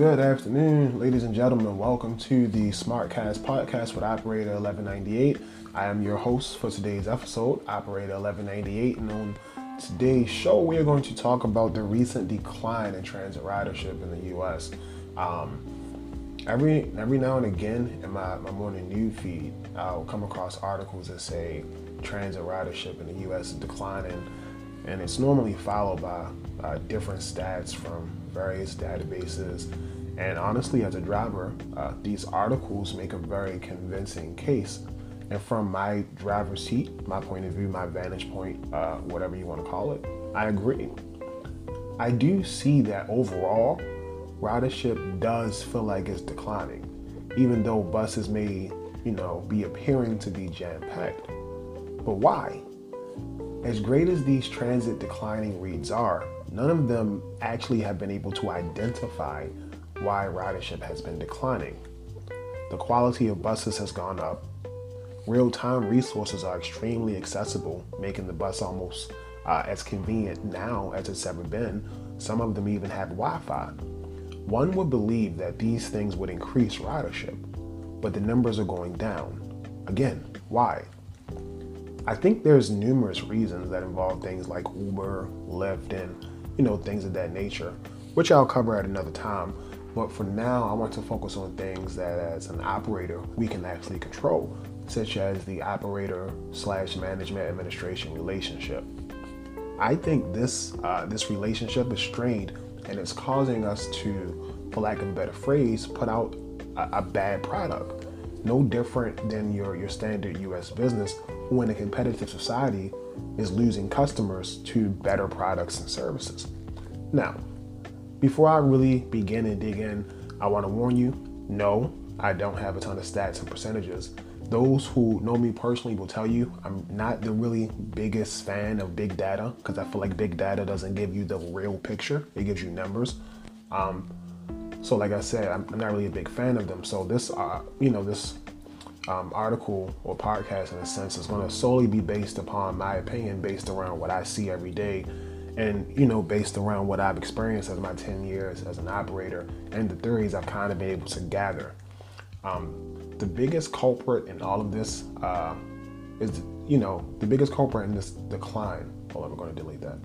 Good afternoon, ladies and gentlemen. Welcome to the Smartcast podcast with Operator 1198. I am your host for today's episode, Operator 1198. And on today's show, we are going to talk about the recent decline in transit ridership in the U.S. Um, every every now and again in my, my morning news feed, I'll come across articles that say transit ridership in the U.S. is declining, and it's normally followed by uh, different stats from various databases. And honestly, as a driver, uh, these articles make a very convincing case. And from my driver's seat, my point of view, my vantage point, uh, whatever you want to call it, I agree. I do see that overall, ridership does feel like it's declining, even though buses may, you know, be appearing to be jam packed. But why? As great as these transit declining reads are, none of them actually have been able to identify why ridership has been declining. The quality of buses has gone up. Real time resources are extremely accessible, making the bus almost uh, as convenient now as it's ever been. Some of them even have Wi Fi. One would believe that these things would increase ridership, but the numbers are going down. Again, why? I think there's numerous reasons that involve things like Uber, Lyft, and you know, things of that nature, which I'll cover at another time. But for now, I want to focus on things that as an operator we can actually control, such as the operator slash management administration relationship. I think this uh, this relationship is strained and it's causing us to, for lack of a better phrase, put out a, a bad product. No different than your, your standard US business who in a competitive society is losing customers to better products and services. Now, before I really begin and dig in, I want to warn you no, I don't have a ton of stats and percentages. Those who know me personally will tell you I'm not the really biggest fan of big data because I feel like big data doesn't give you the real picture, it gives you numbers. Um, so, like I said, I'm not really a big fan of them. So, this, uh, you know, this um, article or podcast in a sense is going to solely be based upon my opinion based around what I see every day and you know based around what I've experienced as my 10 years as an operator and the theories I've kind of been able to gather. Um, the biggest culprit in all of this uh, is you know the biggest culprit in this decline. On, we're going to delete that.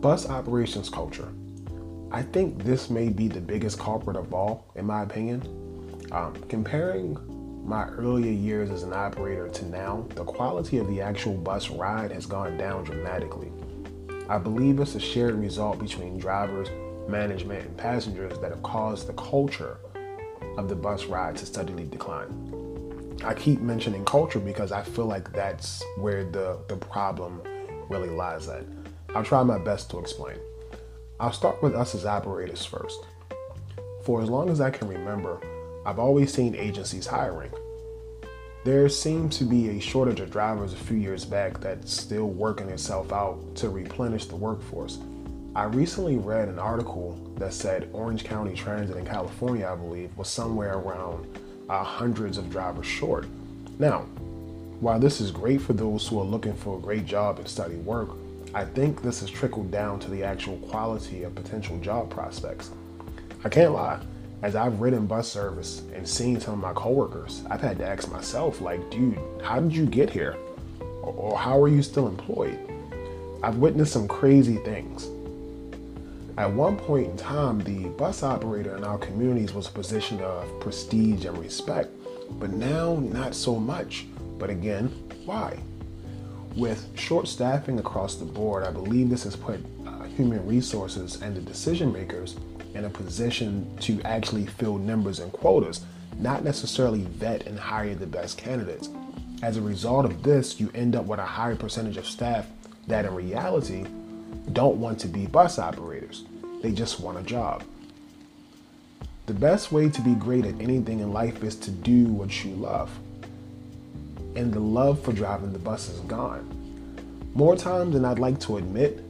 Bus operations culture. I think this may be the biggest culprit of all, in my opinion. Um, comparing my earlier years as an operator to now, the quality of the actual bus ride has gone down dramatically. I believe it's a shared result between drivers, management, and passengers that have caused the culture of the bus ride to steadily decline. I keep mentioning culture because I feel like that's where the, the problem really lies at. I'll try my best to explain. I'll start with us as operators first. For as long as I can remember, I've always seen agencies hiring. There seemed to be a shortage of drivers a few years back that's still working itself out to replenish the workforce. I recently read an article that said Orange County Transit in California, I believe, was somewhere around uh, hundreds of drivers short. Now, while this is great for those who are looking for a great job and study work, I think this has trickled down to the actual quality of potential job prospects. I can't lie, as I've ridden bus service and seen some of my coworkers, I've had to ask myself, like, dude, how did you get here? Or, how are you still employed? I've witnessed some crazy things. At one point in time, the bus operator in our communities was a position of prestige and respect, but now not so much. But again, why? With short staffing across the board, I believe this has put uh, human resources and the decision makers in a position to actually fill numbers and quotas, not necessarily vet and hire the best candidates. As a result of this, you end up with a higher percentage of staff that in reality don't want to be bus operators. They just want a job. The best way to be great at anything in life is to do what you love. And the love for driving the bus is gone. More times than I'd like to admit,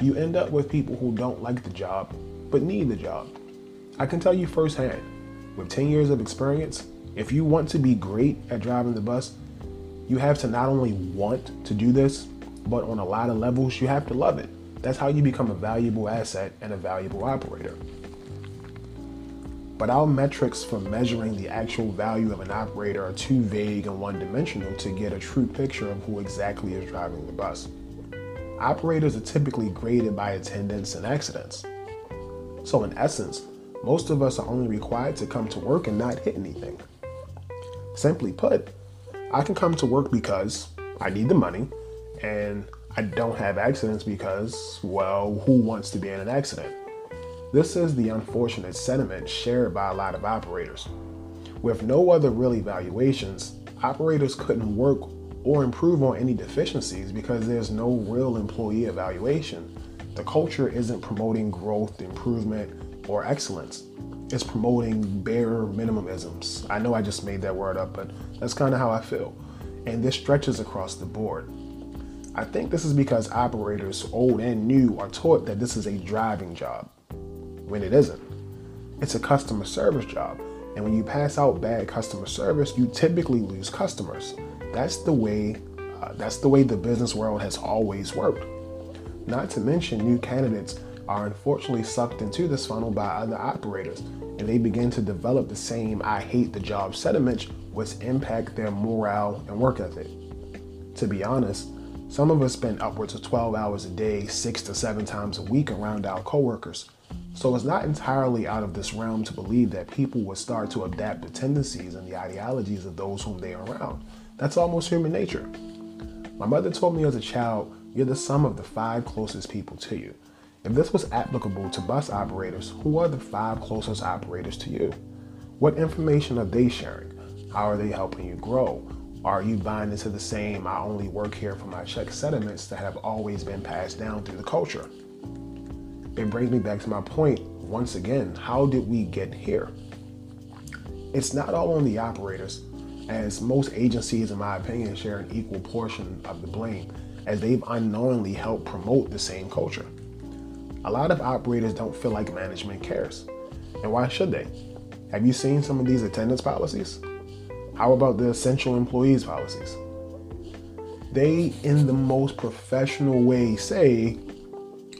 you end up with people who don't like the job but need the job. I can tell you firsthand, with 10 years of experience, if you want to be great at driving the bus, you have to not only want to do this, but on a lot of levels, you have to love it. That's how you become a valuable asset and a valuable operator. but our metrics for measuring the actual value of an operator are too vague and one dimensional to get a true picture of who exactly is driving the bus. Operators are typically graded by attendance and accidents. So, in essence, most of us are only required to come to work and not hit anything. Simply put, I can come to work because I need the money and I don't have accidents because, well, who wants to be in an accident? This is the unfortunate sentiment shared by a lot of operators. With no other real evaluations, operators couldn't work or improve on any deficiencies because there's no real employee evaluation. The culture isn't promoting growth, improvement, or excellence. It's promoting bare minimalisms. I know I just made that word up, but that's kind of how I feel. And this stretches across the board. I think this is because operators, old and new, are taught that this is a driving job when it isn't. It's a customer service job. And when you pass out bad customer service, you typically lose customers. That's the way uh, that's the way the business world has always worked. Not to mention new candidates are unfortunately sucked into this funnel by other operators and they begin to develop the same I hate the job sentiments which impact their morale and work ethic. To be honest, some of us spend upwards of 12 hours a day, six to seven times a week around our coworkers. So it's not entirely out of this realm to believe that people would start to adapt the tendencies and the ideologies of those whom they are around. That's almost human nature. My mother told me as a child, you're the sum of the five closest people to you. If this was applicable to bus operators, who are the five closest operators to you? What information are they sharing? How are they helping you grow? Are you buying into the same I only work here for my check sentiments that have always been passed down through the culture? It brings me back to my point once again how did we get here? It's not all on the operators, as most agencies, in my opinion, share an equal portion of the blame, as they've unknowingly helped promote the same culture. A lot of operators don't feel like management cares. And why should they? Have you seen some of these attendance policies? How about the essential employees policies? They, in the most professional way, say,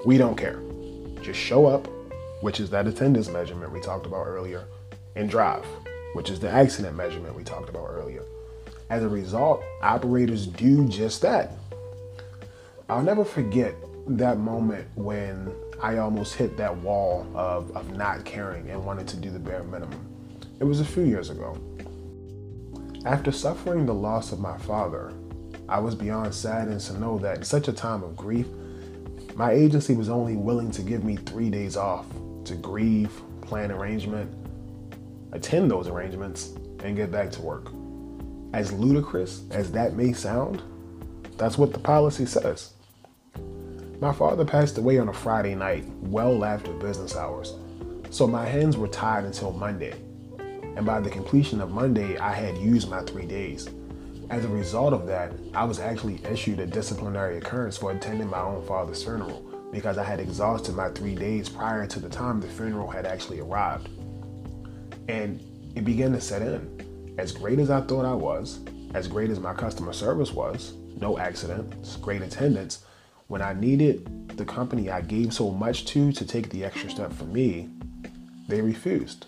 we don't care. Just show up, which is that attendance measurement we talked about earlier, and drive, which is the accident measurement we talked about earlier. As a result, operators do just that. I'll never forget that moment when I almost hit that wall of, of not caring and wanted to do the bare minimum. It was a few years ago. After suffering the loss of my father, I was beyond saddened to know that in such a time of grief, my agency was only willing to give me three days off to grieve, plan arrangement, attend those arrangements, and get back to work. As ludicrous as that may sound, that's what the policy says. My father passed away on a Friday night, well after business hours, so my hands were tied until Monday and by the completion of Monday, I had used my three days. As a result of that, I was actually issued a disciplinary occurrence for attending my own father's funeral because I had exhausted my three days prior to the time the funeral had actually arrived. And it began to set in. As great as I thought I was, as great as my customer service was, no accidents, great attendance, when I needed the company I gave so much to to take the extra step for me, they refused.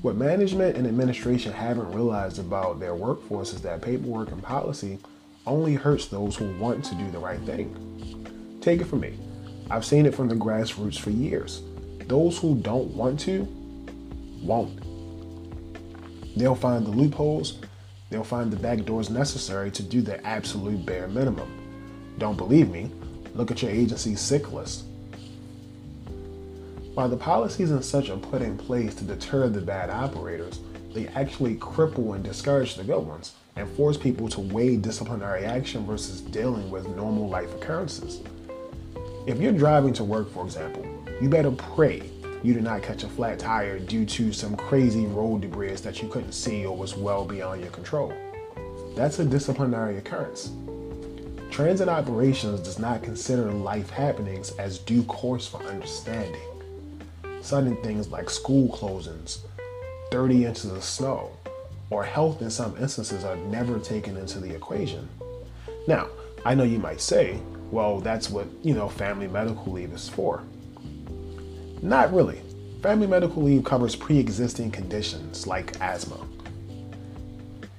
What management and administration haven't realized about their workforce is that paperwork and policy only hurts those who want to do the right thing. Take it from me. I've seen it from the grassroots for years. Those who don't want to, won't. They'll find the loopholes, they'll find the back doors necessary to do the absolute bare minimum. Don't believe me? Look at your agency's sick list. While the policies and such are put in place to deter the bad operators, they actually cripple and discourage the good ones and force people to weigh disciplinary action versus dealing with normal life occurrences. If you're driving to work, for example, you better pray you did not catch a flat tire due to some crazy road debris that you couldn't see or was well beyond your control. That's a disciplinary occurrence. Transit operations does not consider life happenings as due course for understanding sudden things like school closings, 30 inches of snow, or health in some instances are never taken into the equation. Now, I know you might say, well, that's what, you know, family medical leave is for. Not really. Family medical leave covers pre existing conditions like asthma.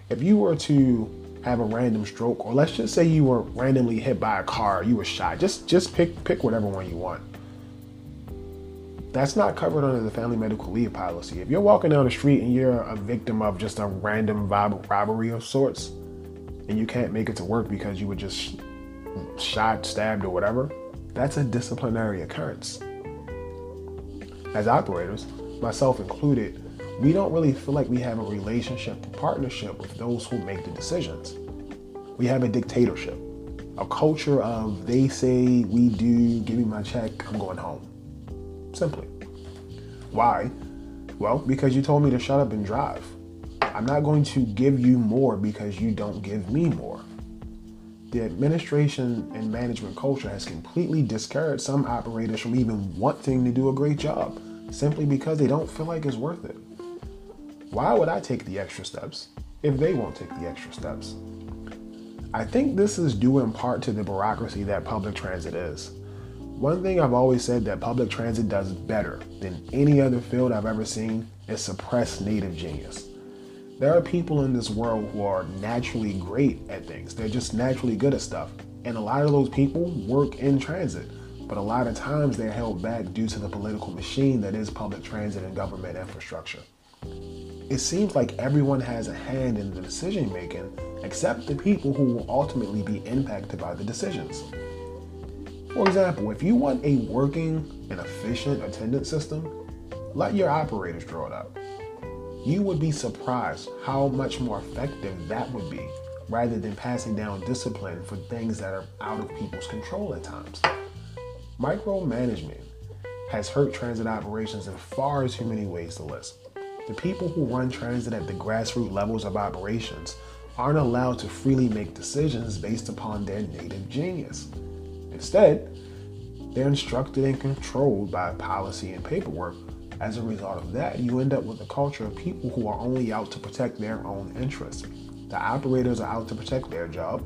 If you were to have a random stroke, or let's just say you were randomly hit by a car, you were shot, just, just pick, pick whatever one you want. That's not covered under the family medical leave policy. If you're walking down the street and you're a victim of just a random robbery of sorts, and you can't make it to work because you were just shot, stabbed, or whatever, that's a disciplinary occurrence. As operators, myself included, we don't really feel like we have a relationship or partnership with those who make the decisions. We have a dictatorship, a culture of they say, we do, give me my check, I'm going home. Simply. Why? Well, because you told me to shut up and drive. I'm not going to give you more because you don't give me more. The administration and management culture has completely discouraged some operators from even wanting to do a great job simply because they don't feel like it's worth it. Why would I take the extra steps if they won't take the extra steps? I think this is due in part to the bureaucracy that public transit is. One thing I've always said that public transit does better than any other field I've ever seen is suppress native genius. There are people in this world who are naturally great at things. They're just naturally good at stuff. And a lot of those people work in transit. But a lot of times they're held back due to the political machine that is public transit and government infrastructure. It seems like everyone has a hand in the decision making except the people who will ultimately be impacted by the decisions. For example, if you want a working and efficient attendance system, let your operators draw it up. You would be surprised how much more effective that would be rather than passing down discipline for things that are out of people's control at times. Micromanagement has hurt transit operations in far too many ways to list. The people who run transit at the grassroots levels of operations aren't allowed to freely make decisions based upon their native genius. Instead, they're instructed and controlled by policy and paperwork. As a result of that, you end up with a culture of people who are only out to protect their own interests. The operators are out to protect their job,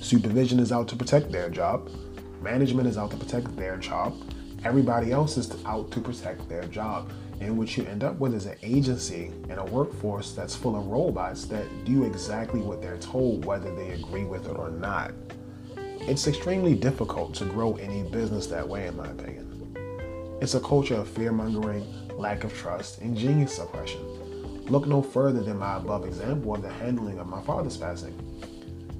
supervision is out to protect their job, management is out to protect their job, everybody else is out to protect their job. And what you end up with is an agency and a workforce that's full of robots that do exactly what they're told, whether they agree with it or not. It's extremely difficult to grow any business that way, in my opinion. It's a culture of fear mongering, lack of trust, and genius suppression. Look no further than my above example of the handling of my father's passing.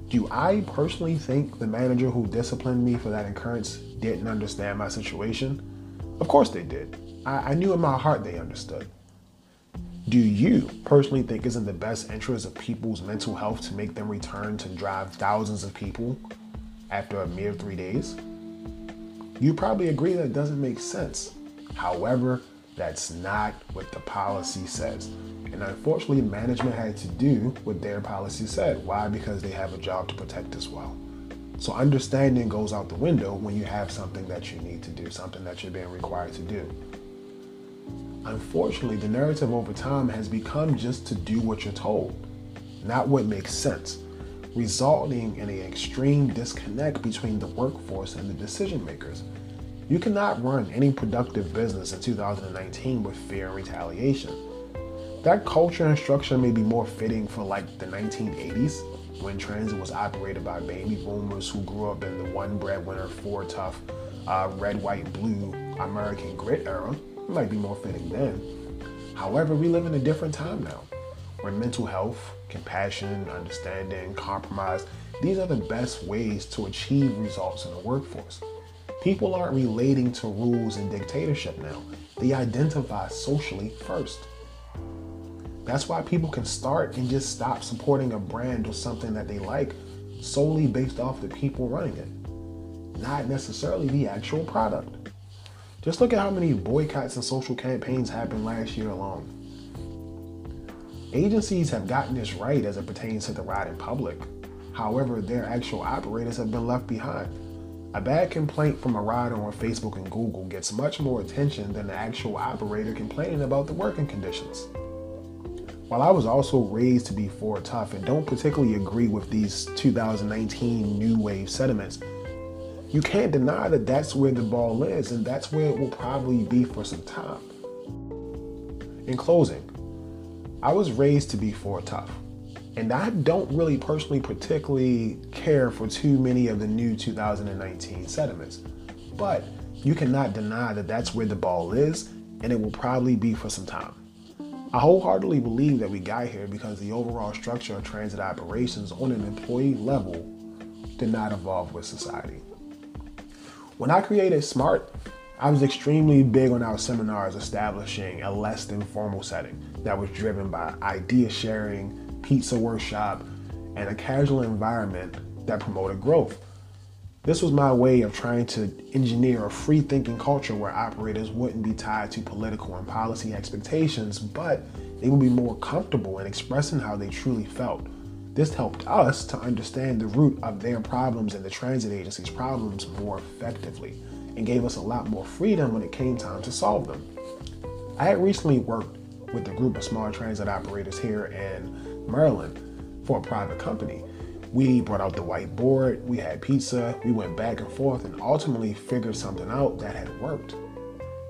Do I personally think the manager who disciplined me for that occurrence didn't understand my situation? Of course they did. I, I knew in my heart they understood. Do you personally think it's in the best interest of people's mental health to make them return to drive thousands of people after a mere three days? You probably agree that it doesn't make sense. However, that's not what the policy says. And unfortunately, management had to do what their policy said. Why? Because they have a job to protect as well. So understanding goes out the window when you have something that you need to do, something that you're being required to do. Unfortunately, the narrative over time has become just to do what you're told, not what makes sense resulting in an extreme disconnect between the workforce and the decision makers. You cannot run any productive business in 2019 with fear and retaliation. That culture and structure may be more fitting for like the 1980s when transit was operated by baby boomers who grew up in the one breadwinner, four tough, uh, red, white, blue American grit era. It might be more fitting then. However, we live in a different time now where mental health, compassion, understanding, compromise, these are the best ways to achieve results in the workforce. People aren't relating to rules and dictatorship now. They identify socially first. That's why people can start and just stop supporting a brand or something that they like solely based off the people running it, not necessarily the actual product. Just look at how many boycotts and social campaigns happened last year alone. Agencies have gotten this right as it pertains to the riding public. However, their actual operators have been left behind. A bad complaint from a rider on Facebook and Google gets much more attention than the actual operator complaining about the working conditions. While I was also raised to be for tough and don't particularly agree with these 2019 new wave sentiments, you can't deny that that's where the ball is and that's where it will probably be for some time. In closing, I was raised to be for tough. And I don't really personally particularly care for too many of the new 2019 sentiments. But you cannot deny that that's where the ball is, and it will probably be for some time. I wholeheartedly believe that we got here because the overall structure of transit operations on an employee level did not evolve with society. When I created SMART, I was extremely big on our seminars establishing a less than formal setting that was driven by idea sharing, pizza workshop, and a casual environment that promoted growth. This was my way of trying to engineer a free thinking culture where operators wouldn't be tied to political and policy expectations, but they would be more comfortable in expressing how they truly felt. This helped us to understand the root of their problems and the transit agency's problems more effectively and gave us a lot more freedom when it came time to solve them. I had recently worked with a group of small transit operators here in Maryland for a private company we brought out the whiteboard, we had pizza, we went back and forth, and ultimately figured something out that had worked.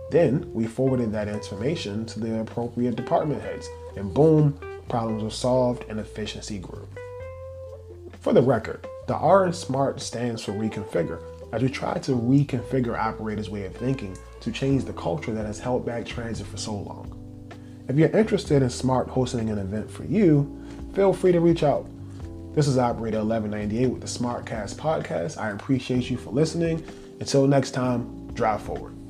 Then we forwarded that information to the appropriate department heads, and boom, problems were solved and efficiency grew. For the record, the R in SMART stands for reconfigure, as we try to reconfigure operators' way of thinking to change the culture that has held back transit for so long. If you're interested in SMART hosting an event for you, feel free to reach out. This is Operator 1198 with the Smartcast podcast. I appreciate you for listening. Until next time, drive forward.